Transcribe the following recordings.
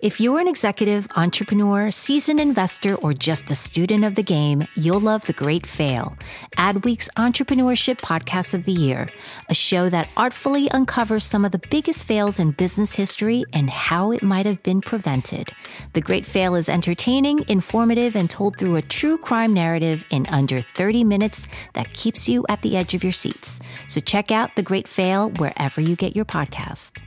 If you're an executive, entrepreneur, seasoned investor, or just a student of the game, you'll love The Great Fail, Adweek's entrepreneurship podcast of the year, a show that artfully uncovers some of the biggest fails in business history and how it might have been prevented. The Great Fail is entertaining, informative, and told through a true crime narrative in under 30 minutes that keeps you at the edge of your seats. So check out The Great Fail wherever you get your podcast.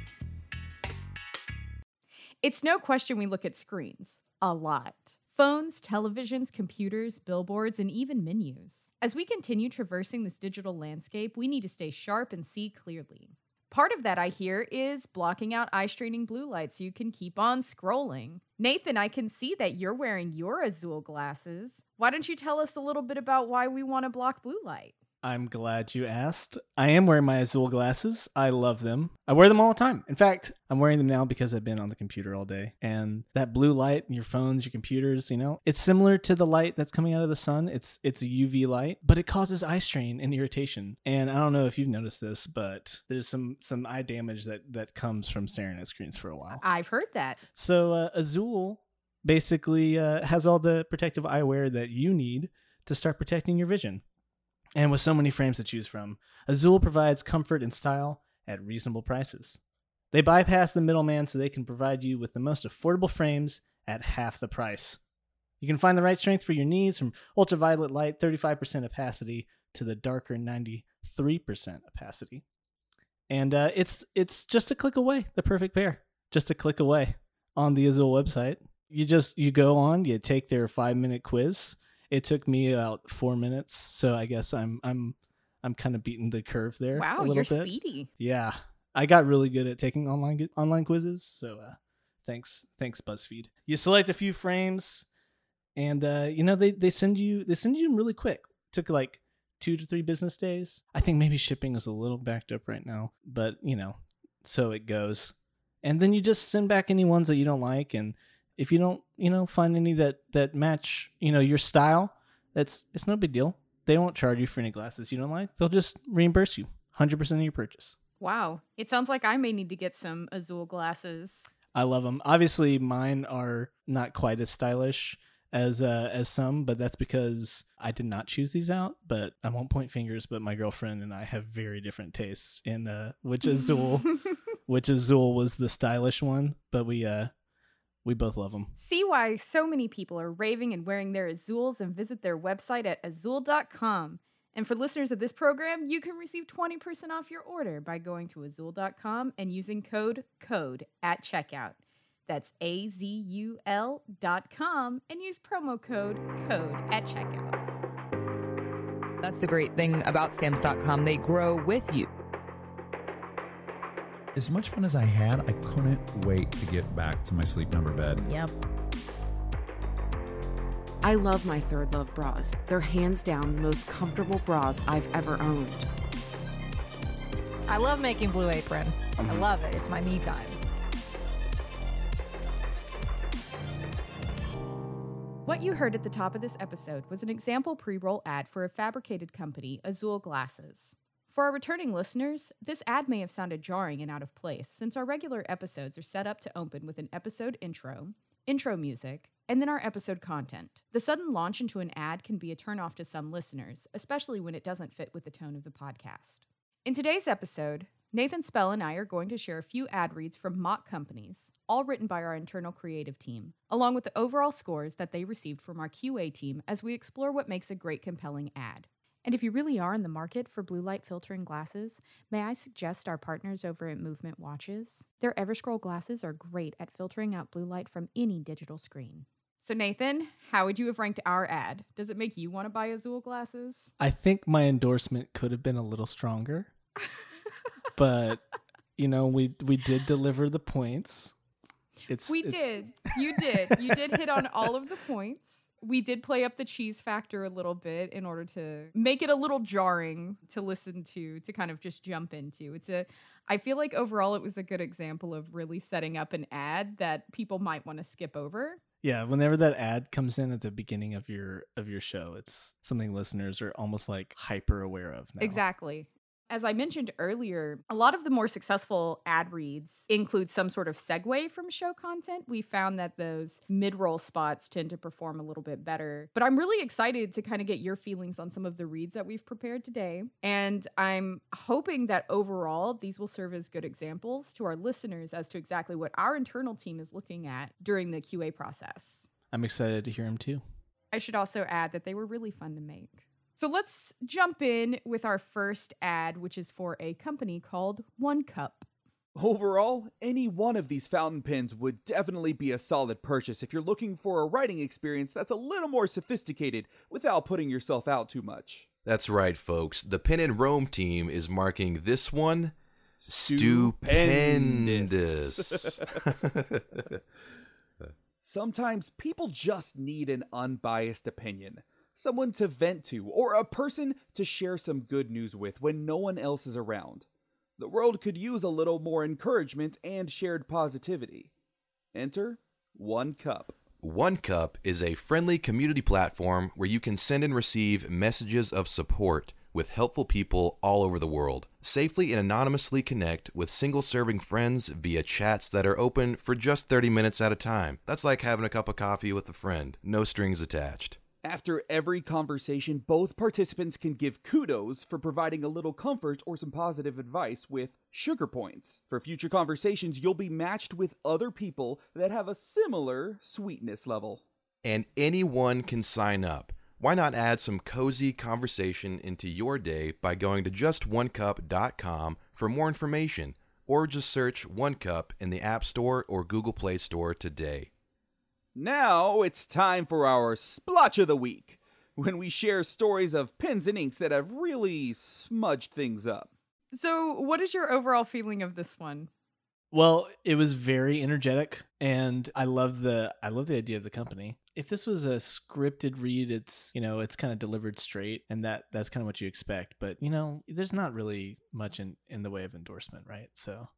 It's no question we look at screens a lot phones, televisions, computers, billboards, and even menus. As we continue traversing this digital landscape, we need to stay sharp and see clearly. Part of that, I hear, is blocking out eye straining blue light so you can keep on scrolling. Nathan, I can see that you're wearing your Azul glasses. Why don't you tell us a little bit about why we want to block blue light? I'm glad you asked. I am wearing my Azul glasses. I love them. I wear them all the time. In fact, I'm wearing them now because I've been on the computer all day. And that blue light in your phones, your computers, you know, it's similar to the light that's coming out of the sun. It's it's a UV light, but it causes eye strain and irritation. And I don't know if you've noticed this, but there's some some eye damage that that comes from staring at screens for a while. I've heard that. So uh, Azul basically uh, has all the protective eyewear that you need to start protecting your vision. And with so many frames to choose from, Azul provides comfort and style at reasonable prices. They bypass the middleman so they can provide you with the most affordable frames at half the price. You can find the right strength for your needs from ultraviolet light 35% opacity to the darker 93% opacity. And uh, it's it's just a click away, the perfect pair. Just a click away on the Azul website. You just you go on, you take their 5-minute quiz it took me about four minutes, so I guess I'm I'm I'm kind of beating the curve there. Wow, you're bit. speedy. Yeah, I got really good at taking online online quizzes. So uh, thanks thanks BuzzFeed. You select a few frames, and uh, you know they they send you they send you them really quick. Took like two to three business days. I think maybe shipping is a little backed up right now, but you know, so it goes. And then you just send back any ones that you don't like, and if you don't, you know, find any that that match, you know, your style, that's it's no big deal. They won't charge you for any glasses you don't like. They'll just reimburse you 100% of your purchase. Wow. It sounds like I may need to get some Azul glasses. I love them. Obviously, mine are not quite as stylish as uh, as some, but that's because I did not choose these out. But I won't point fingers. But my girlfriend and I have very different tastes in uh, which Azul, which Azul was the stylish one. But we uh we both love them. See why so many people are raving and wearing their Azules and visit their website at azul.com. And for listeners of this program, you can receive 20% off your order by going to azul.com and using code CODE at checkout. That's A Z U L dot com and use promo code CODE at checkout. That's the great thing about stamps.com. They grow with you as much fun as I had, I couldn't wait to get back to my sleep number bed. Yep. I love my Third Love bras. They're hands down the most comfortable bras I've ever owned. I love making Blue Apron. I mm-hmm. love it. It's my me time. What you heard at the top of this episode was an example pre roll ad for a fabricated company, Azul Glasses. For our returning listeners, this ad may have sounded jarring and out of place, since our regular episodes are set up to open with an episode intro, intro music, and then our episode content. The sudden launch into an ad can be a turnoff to some listeners, especially when it doesn't fit with the tone of the podcast. In today's episode, Nathan Spell and I are going to share a few ad reads from mock companies, all written by our internal creative team, along with the overall scores that they received from our QA team as we explore what makes a great, compelling ad. And if you really are in the market for blue light filtering glasses, may I suggest our partners over at Movement Watches? Their Everscroll glasses are great at filtering out blue light from any digital screen. So, Nathan, how would you have ranked our ad? Does it make you want to buy Azul glasses? I think my endorsement could have been a little stronger, but you know, we we did deliver the points. It's we it's... did. You did. You did hit on all of the points we did play up the cheese factor a little bit in order to make it a little jarring to listen to to kind of just jump into. It's a i feel like overall it was a good example of really setting up an ad that people might want to skip over. Yeah whenever that ad comes in at the beginning of your of your show it's something listeners are almost like hyper aware of now. exactly as I mentioned earlier, a lot of the more successful ad reads include some sort of segue from show content. We found that those mid roll spots tend to perform a little bit better. But I'm really excited to kind of get your feelings on some of the reads that we've prepared today. And I'm hoping that overall, these will serve as good examples to our listeners as to exactly what our internal team is looking at during the QA process. I'm excited to hear him too. I should also add that they were really fun to make. So let's jump in with our first ad, which is for a company called One Cup. Overall, any one of these fountain pens would definitely be a solid purchase if you're looking for a writing experience that's a little more sophisticated without putting yourself out too much. That's right, folks. The Pen and Rome team is marking this one Stupendous. stupendous. Sometimes people just need an unbiased opinion, someone to vent to, or a person to share some good news with when no one else is around. The world could use a little more encouragement and shared positivity. Enter One Cup. One Cup is a friendly community platform where you can send and receive messages of support with helpful people all over the world. Safely and anonymously connect with single serving friends via chats that are open for just 30 minutes at a time. That's like having a cup of coffee with a friend, no strings attached. After every conversation, both participants can give kudos for providing a little comfort or some positive advice with sugar points. For future conversations, you'll be matched with other people that have a similar sweetness level. And anyone can sign up. Why not add some cozy conversation into your day by going to justonecup.com for more information, or just search One Cup in the App Store or Google Play Store today. Now it's time for our splotch of the week, when we share stories of pens and inks that have really smudged things up. So, what is your overall feeling of this one? Well, it was very energetic and I love the I love the idea of the company. If this was a scripted read, it's you know, it's kind of delivered straight and that that's kind of what you expect, but you know, there's not really much in in the way of endorsement, right? So,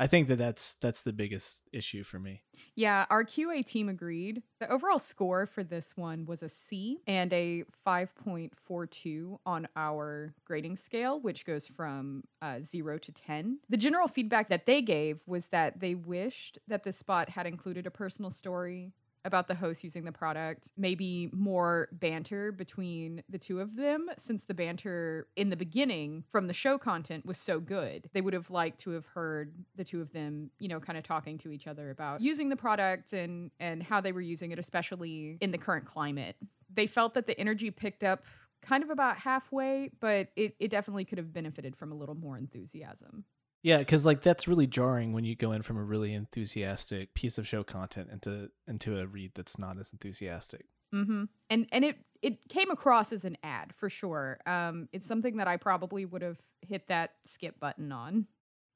I think that that's that's the biggest issue for me. Yeah, our QA team agreed. The overall score for this one was a C and a 5.42 on our grading scale, which goes from uh, 0 to 10. The general feedback that they gave was that they wished that the spot had included a personal story about the host using the product, maybe more banter between the two of them, since the banter in the beginning from the show content was so good. They would have liked to have heard the two of them, you know, kind of talking to each other about using the product and and how they were using it, especially in the current climate. They felt that the energy picked up kind of about halfway, but it, it definitely could have benefited from a little more enthusiasm. Yeah, because like that's really jarring when you go in from a really enthusiastic piece of show content into into a read that's not as enthusiastic. Mm-hmm. And and it it came across as an ad for sure. Um, it's something that I probably would have hit that skip button on.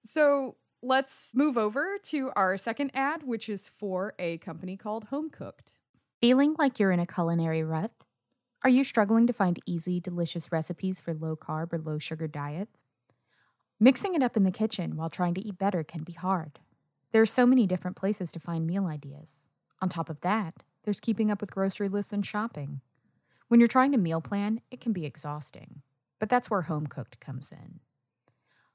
So let's move over to our second ad, which is for a company called Home Cooked. Feeling like you're in a culinary rut? Are you struggling to find easy, delicious recipes for low carb or low sugar diets? Mixing it up in the kitchen while trying to eat better can be hard. There are so many different places to find meal ideas. On top of that, there's keeping up with grocery lists and shopping. When you're trying to meal plan, it can be exhausting. But that's where Home Cooked comes in.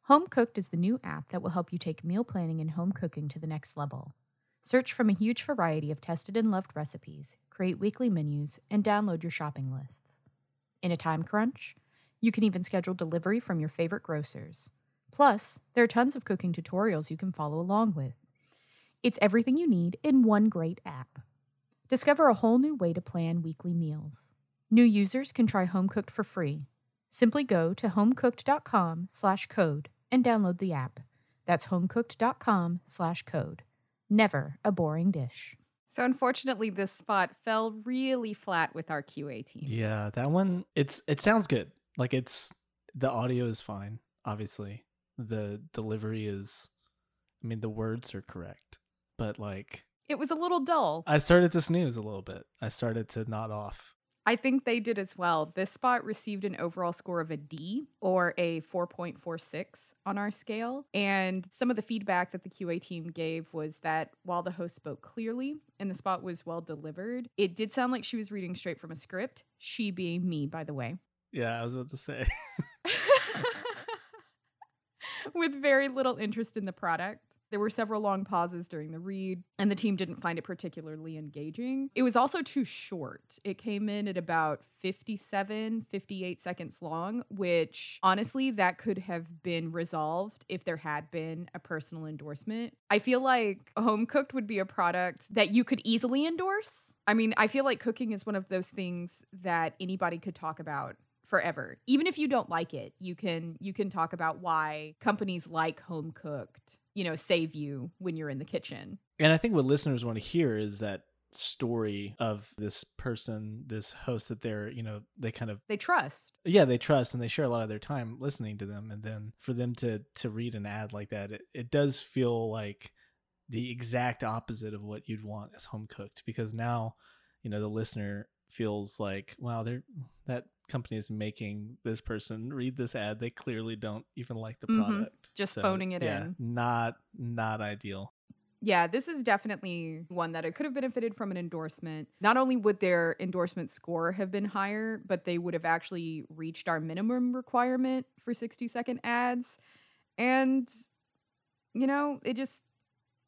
Home Cooked is the new app that will help you take meal planning and home cooking to the next level. Search from a huge variety of tested and loved recipes, create weekly menus, and download your shopping lists. In a time crunch, you can even schedule delivery from your favorite grocers. Plus, there are tons of cooking tutorials you can follow along with. It's everything you need in one great app. Discover a whole new way to plan weekly meals. New users can try Home Cooked for free. Simply go to homecooked.com/code and download the app. That's homecooked.com/code. Never a boring dish. So unfortunately, this spot fell really flat with our QA team. Yeah, that one it's it sounds good. Like it's the audio is fine, obviously. The delivery is I mean the words are correct. But like It was a little dull. I started to snooze a little bit. I started to nod off. I think they did as well. This spot received an overall score of a D or a 4.46 on our scale. And some of the feedback that the QA team gave was that while the host spoke clearly and the spot was well delivered, it did sound like she was reading straight from a script. She being me, by the way. Yeah, I was about to say. with very little interest in the product. There were several long pauses during the read, and the team didn't find it particularly engaging. It was also too short. It came in at about 57, 58 seconds long, which honestly, that could have been resolved if there had been a personal endorsement. I feel like Home Cooked would be a product that you could easily endorse. I mean, I feel like cooking is one of those things that anybody could talk about forever. Even if you don't like it, you can you can talk about why companies like Home Cooked you know, save you when you're in the kitchen. And I think what listeners want to hear is that story of this person, this host that they're, you know, they kind of they trust. Yeah, they trust and they share a lot of their time listening to them. And then for them to to read an ad like that, it, it does feel like the exact opposite of what you'd want as home cooked because now, you know, the listener feels like, wow, they're that company is making this person read this ad. They clearly don't even like the mm-hmm. product. Just so, phoning it yeah, in. Not not ideal. Yeah, this is definitely one that it could have benefited from an endorsement. Not only would their endorsement score have been higher, but they would have actually reached our minimum requirement for 60 second ads. And, you know, it just,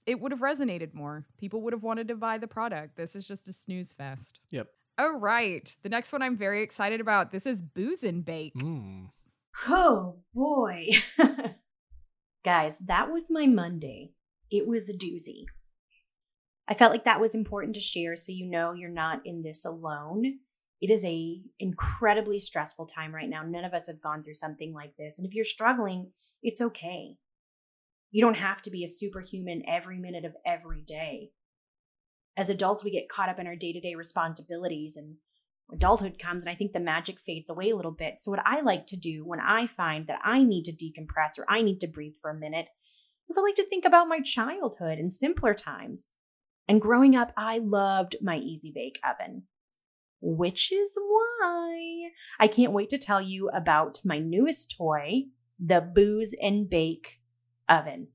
it would have resonated more. People would have wanted to buy the product. This is just a snooze fest. Yep. All right. The next one I'm very excited about. This is Booze and Bake. Mm. Oh boy. Guys, that was my Monday. It was a doozy. I felt like that was important to share so you know you're not in this alone. It is a incredibly stressful time right now. None of us have gone through something like this. And if you're struggling, it's okay. You don't have to be a superhuman every minute of every day as adults, we get caught up in our day to day responsibilities and adulthood comes and I think the magic fades away a little bit. So, what I like to do when I find that I need to decompress or I need to breathe for a minute is I like to think about my childhood and simpler times. And growing up, I loved my Easy Bake Oven, which is why I can't wait to tell you about my newest toy, the Booze and Bake Oven.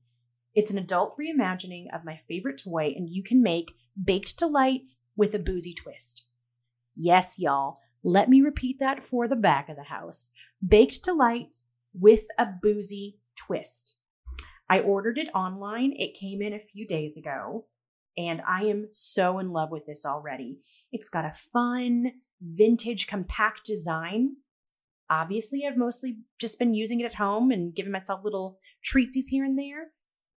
It's an adult reimagining of my favorite toy, and you can make baked delights with a boozy twist. Yes, y'all, let me repeat that for the back of the house baked delights with a boozy twist. I ordered it online, it came in a few days ago, and I am so in love with this already. It's got a fun, vintage, compact design. Obviously, I've mostly just been using it at home and giving myself little treatsies here and there.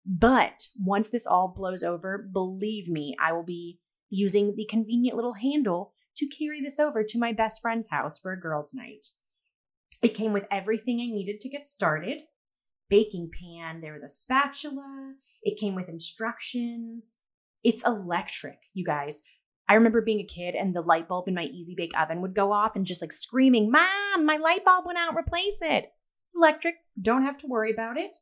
But once this all blows over, believe me, I will be using the convenient little handle to carry this over to my best friend's house for a girls' night. It came with everything I needed to get started baking pan, there was a spatula, it came with instructions. It's electric, you guys. I remember being a kid and the light bulb in my Easy Bake oven would go off and just like screaming, Mom, my light bulb went out, replace it. It's electric, don't have to worry about it.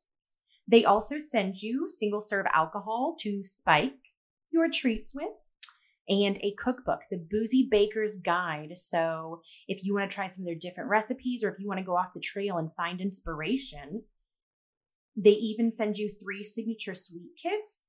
They also send you single serve alcohol to spike your treats with and a cookbook, the Boozy Baker's Guide. So, if you want to try some of their different recipes or if you want to go off the trail and find inspiration, they even send you three signature sweet kits.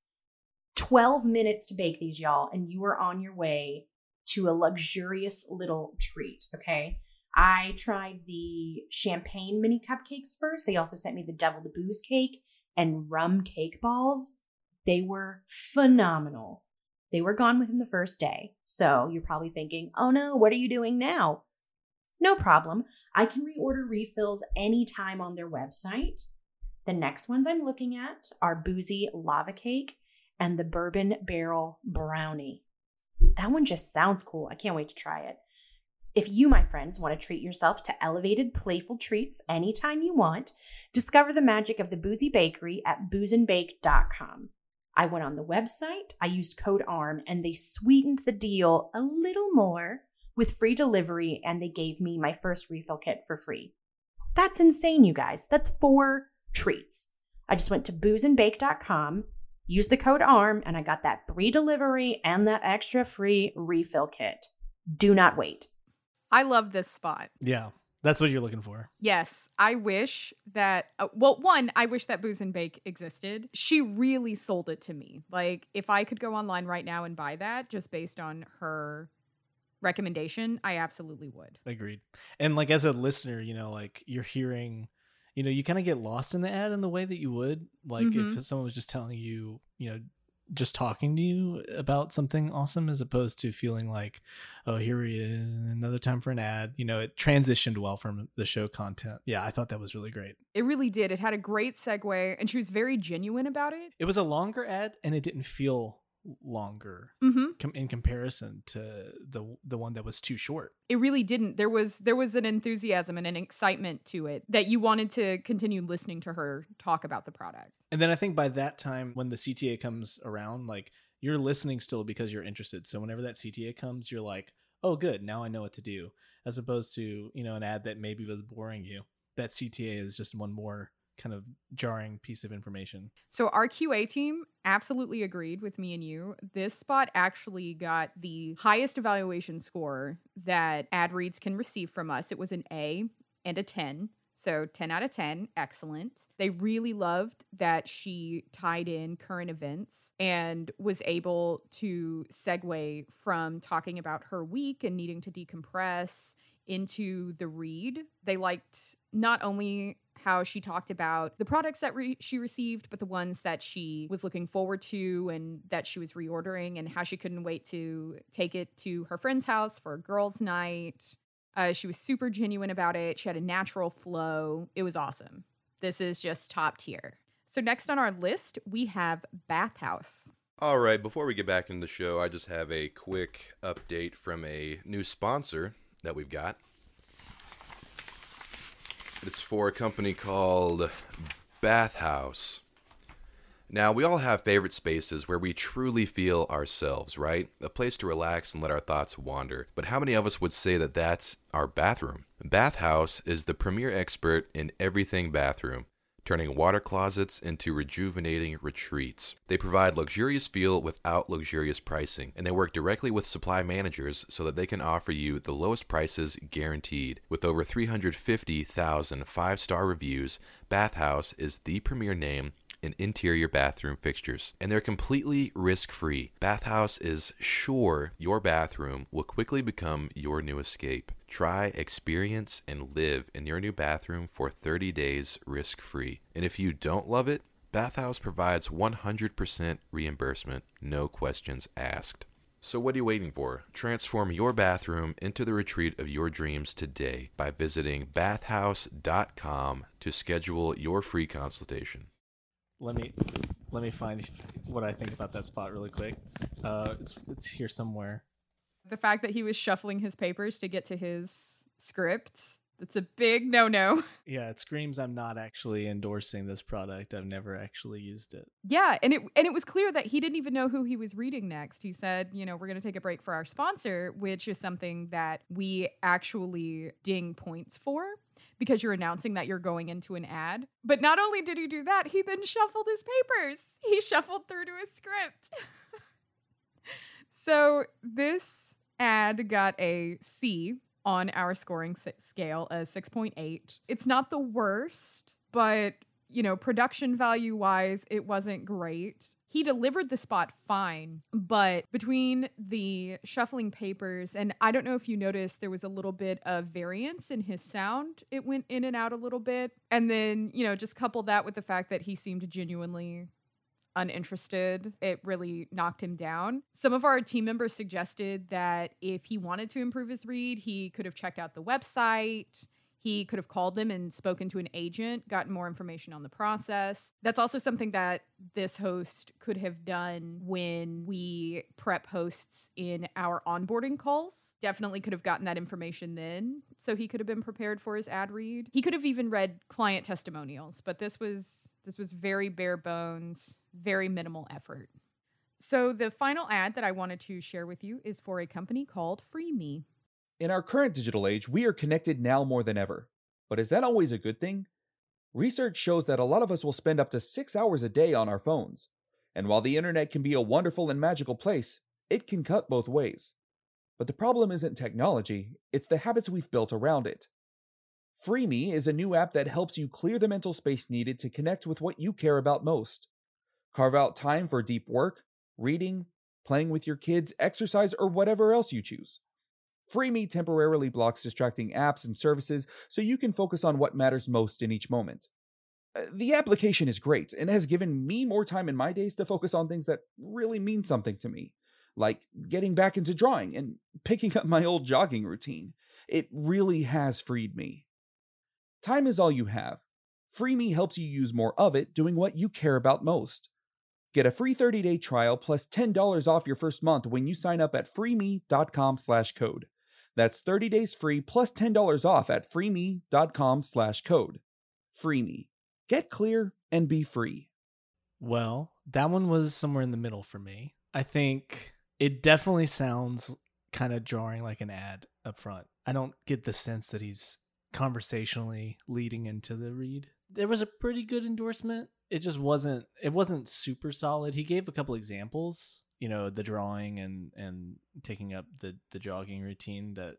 12 minutes to bake these, y'all, and you are on your way to a luxurious little treat, okay? I tried the champagne mini cupcakes first. They also sent me the deviled booze cake and rum cake balls. They were phenomenal. They were gone within the first day. So you're probably thinking, oh no, what are you doing now? No problem. I can reorder refills anytime on their website. The next ones I'm looking at are Boozy Lava Cake and the Bourbon Barrel Brownie. That one just sounds cool. I can't wait to try it. If you, my friends, want to treat yourself to elevated, playful treats anytime you want, discover the magic of the Boozy Bakery at boozeandbake.com. I went on the website, I used code ARM, and they sweetened the deal a little more with free delivery, and they gave me my first refill kit for free. That's insane, you guys. That's four treats. I just went to boozeandbake.com, used the code ARM, and I got that free delivery and that extra free refill kit. Do not wait. I love this spot. Yeah. That's what you're looking for. Yes. I wish that, uh, well, one, I wish that Booze and Bake existed. She really sold it to me. Like, if I could go online right now and buy that just based on her recommendation, I absolutely would. Agreed. And, like, as a listener, you know, like, you're hearing you know, you kind of get lost in the ad in the way that you would like Mhm. if someone was just telling you, you know, just talking to you about something awesome as opposed to feeling like, oh, here he is, another time for an ad. You know, it transitioned well from the show content. Yeah, I thought that was really great. It really did. It had a great segue, and she was very genuine about it. It was a longer ad and it didn't feel longer Mm-hmm. com- in comparison to the the one that was too short. It really didn't. There was there was an enthusiasm and an excitement to it that you wanted to continue listening to her talk about the product. And then I think by that time, when the CTA comes around, like you're listening still because you're interested. So whenever that CTA comes, you're like, oh, good, now I know what to do. As opposed to, you know, an ad that maybe was boring you. That CTA is just one more kind of jarring piece of information. So our QA team absolutely agreed with me and you. This spot actually got the highest evaluation score that ad reads can receive from us. It was an A and a 10. So 10 out of 10, excellent. They really loved that she tied in current events and was able to segue from talking about her week and needing to decompress into the read. They liked not only how she talked about the products that re- she received, but the ones that she was looking forward to and that she was reordering, and how she couldn't wait to take it to her friend's house for a girls' night. Uh, she was super genuine about it. She had a natural flow. It was awesome. This is just top tier. So, next on our list, we have Bathhouse. All right, before we get back into the show, I just have a quick update from a new sponsor that we've got. It's for a company called Bathhouse. Now, we all have favorite spaces where we truly feel ourselves, right? A place to relax and let our thoughts wander. But how many of us would say that that's our bathroom? Bathhouse is the premier expert in everything bathroom turning water closets into rejuvenating retreats. They provide luxurious feel without luxurious pricing, and they work directly with supply managers so that they can offer you the lowest prices guaranteed. With over 350,000 five star reviews, Bathhouse is the premier name in interior bathroom fixtures, and they're completely risk free. Bathhouse is sure your bathroom will quickly become your new escape. Try, experience, and live in your new bathroom for 30 days risk free. And if you don't love it, Bathhouse provides 100% reimbursement, no questions asked. So, what are you waiting for? Transform your bathroom into the retreat of your dreams today by visiting bathhouse.com to schedule your free consultation. Let me let me find what I think about that spot really quick. Uh, it's it's here somewhere. The fact that he was shuffling his papers to get to his script, that's a big no no. Yeah, it screams I'm not actually endorsing this product. I've never actually used it. Yeah, and it and it was clear that he didn't even know who he was reading next. He said, you know, we're going to take a break for our sponsor, which is something that we actually ding points for because you're announcing that you're going into an ad. But not only did he do that, he then shuffled his papers. He shuffled through to his script. so this ad got a C on our scoring scale, a 6.8. It's not the worst, but you know, production value wise, it wasn't great. He delivered the spot fine, but between the shuffling papers, and I don't know if you noticed, there was a little bit of variance in his sound. It went in and out a little bit. And then, you know, just couple that with the fact that he seemed genuinely uninterested, it really knocked him down. Some of our team members suggested that if he wanted to improve his read, he could have checked out the website. He could have called them and spoken to an agent, gotten more information on the process. That's also something that this host could have done when we prep hosts in our onboarding calls. Definitely could have gotten that information then, so he could have been prepared for his ad read. He could have even read client testimonials, but this was this was very bare bones, very minimal effort. So the final ad that I wanted to share with you is for a company called FreeMe. In our current digital age, we are connected now more than ever. But is that always a good thing? Research shows that a lot of us will spend up to six hours a day on our phones. And while the internet can be a wonderful and magical place, it can cut both ways. But the problem isn't technology, it's the habits we've built around it. FreeMe is a new app that helps you clear the mental space needed to connect with what you care about most. Carve out time for deep work, reading, playing with your kids, exercise, or whatever else you choose. FreeMe temporarily blocks distracting apps and services so you can focus on what matters most in each moment. Uh, The application is great and has given me more time in my days to focus on things that really mean something to me, like getting back into drawing and picking up my old jogging routine. It really has freed me. Time is all you have. FreeMe helps you use more of it doing what you care about most. Get a free 30-day trial plus $10 off your first month when you sign up at freeme.com slash code. That's 30 days free plus $10 off at freeme.com slash code. FreeMe. Get clear and be free. Well, that one was somewhere in the middle for me. I think it definitely sounds kind of jarring like an ad up front. I don't get the sense that he's conversationally leading into the read. There was a pretty good endorsement. It just wasn't it wasn't super solid. He gave a couple examples, you know, the drawing and and taking up the the jogging routine that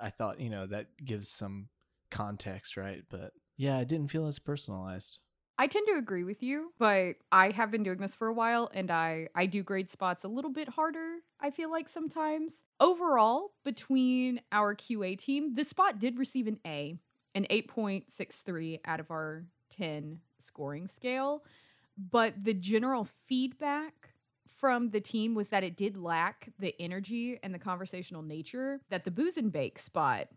I thought, you know, that gives some context, right? But yeah, it didn't feel as personalized. I tend to agree with you, but I have been doing this for a while and I I do grade spots a little bit harder, I feel like sometimes. Overall, between our QA team, the spot did receive an A, an 8.63 out of our 10 scoring scale, but the general feedback from the team was that it did lack the energy and the conversational nature that the booze and bake spot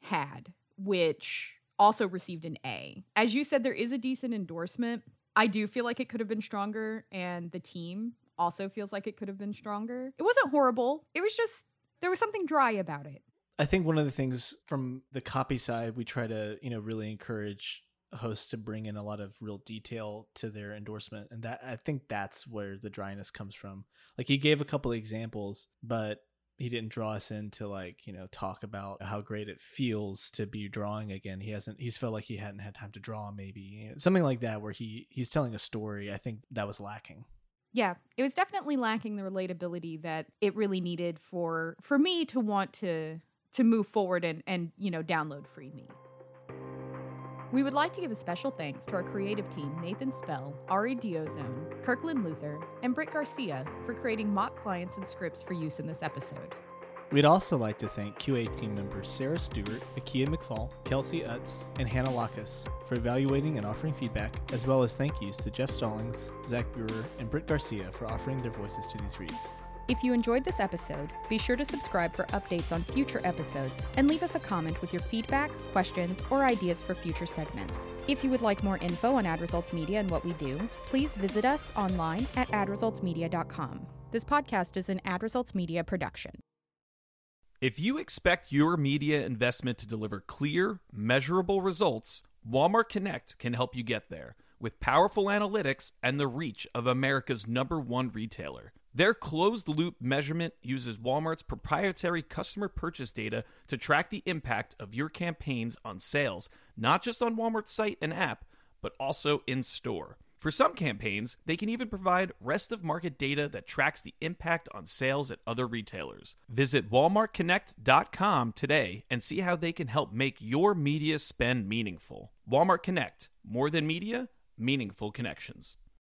had, which also received an A. As you said, there is a decent endorsement. I do feel like it could have been stronger, and the team also feels like it could have been stronger. It wasn't horrible. It was just, there was something dry about it. I think one of the things from the copy side, we try to, you know, really encourage hosts to bring in a lot of real detail to their endorsement. And that I think that's where the dryness comes from. Like he gave a couple of examples, but he didn't draw us in to like, you know, talk about how great it feels to be drawing again. He hasn't he's felt like he hadn't had time to draw maybe. You know, something like that where he he's telling a story. I think that was lacking. Yeah, it was definitely lacking the relatability that it really needed for for me to want to to move forward and and you know download free me. We would like to give a special thanks to our creative team, Nathan Spell, Ari Diozone, Kirkland Luther, and Britt Garcia for creating mock clients and scripts for use in this episode. We'd also like to thank QA team members Sarah Stewart, Akia McFall, Kelsey Utz, and Hannah Lacus for evaluating and offering feedback, as well as thank yous to Jeff Stallings, Zach Brewer, and Britt Garcia for offering their voices to these reads. If you enjoyed this episode, be sure to subscribe for updates on future episodes and leave us a comment with your feedback, questions, or ideas for future segments. If you would like more info on Ad Results Media and what we do, please visit us online at adresultsmedia.com. This podcast is an Ad Results Media production. If you expect your media investment to deliver clear, measurable results, Walmart Connect can help you get there with powerful analytics and the reach of America's number one retailer. Their closed loop measurement uses Walmart's proprietary customer purchase data to track the impact of your campaigns on sales, not just on Walmart's site and app, but also in store. For some campaigns, they can even provide rest of market data that tracks the impact on sales at other retailers. Visit walmartconnect.com today and see how they can help make your media spend meaningful. Walmart Connect, more than media, meaningful connections.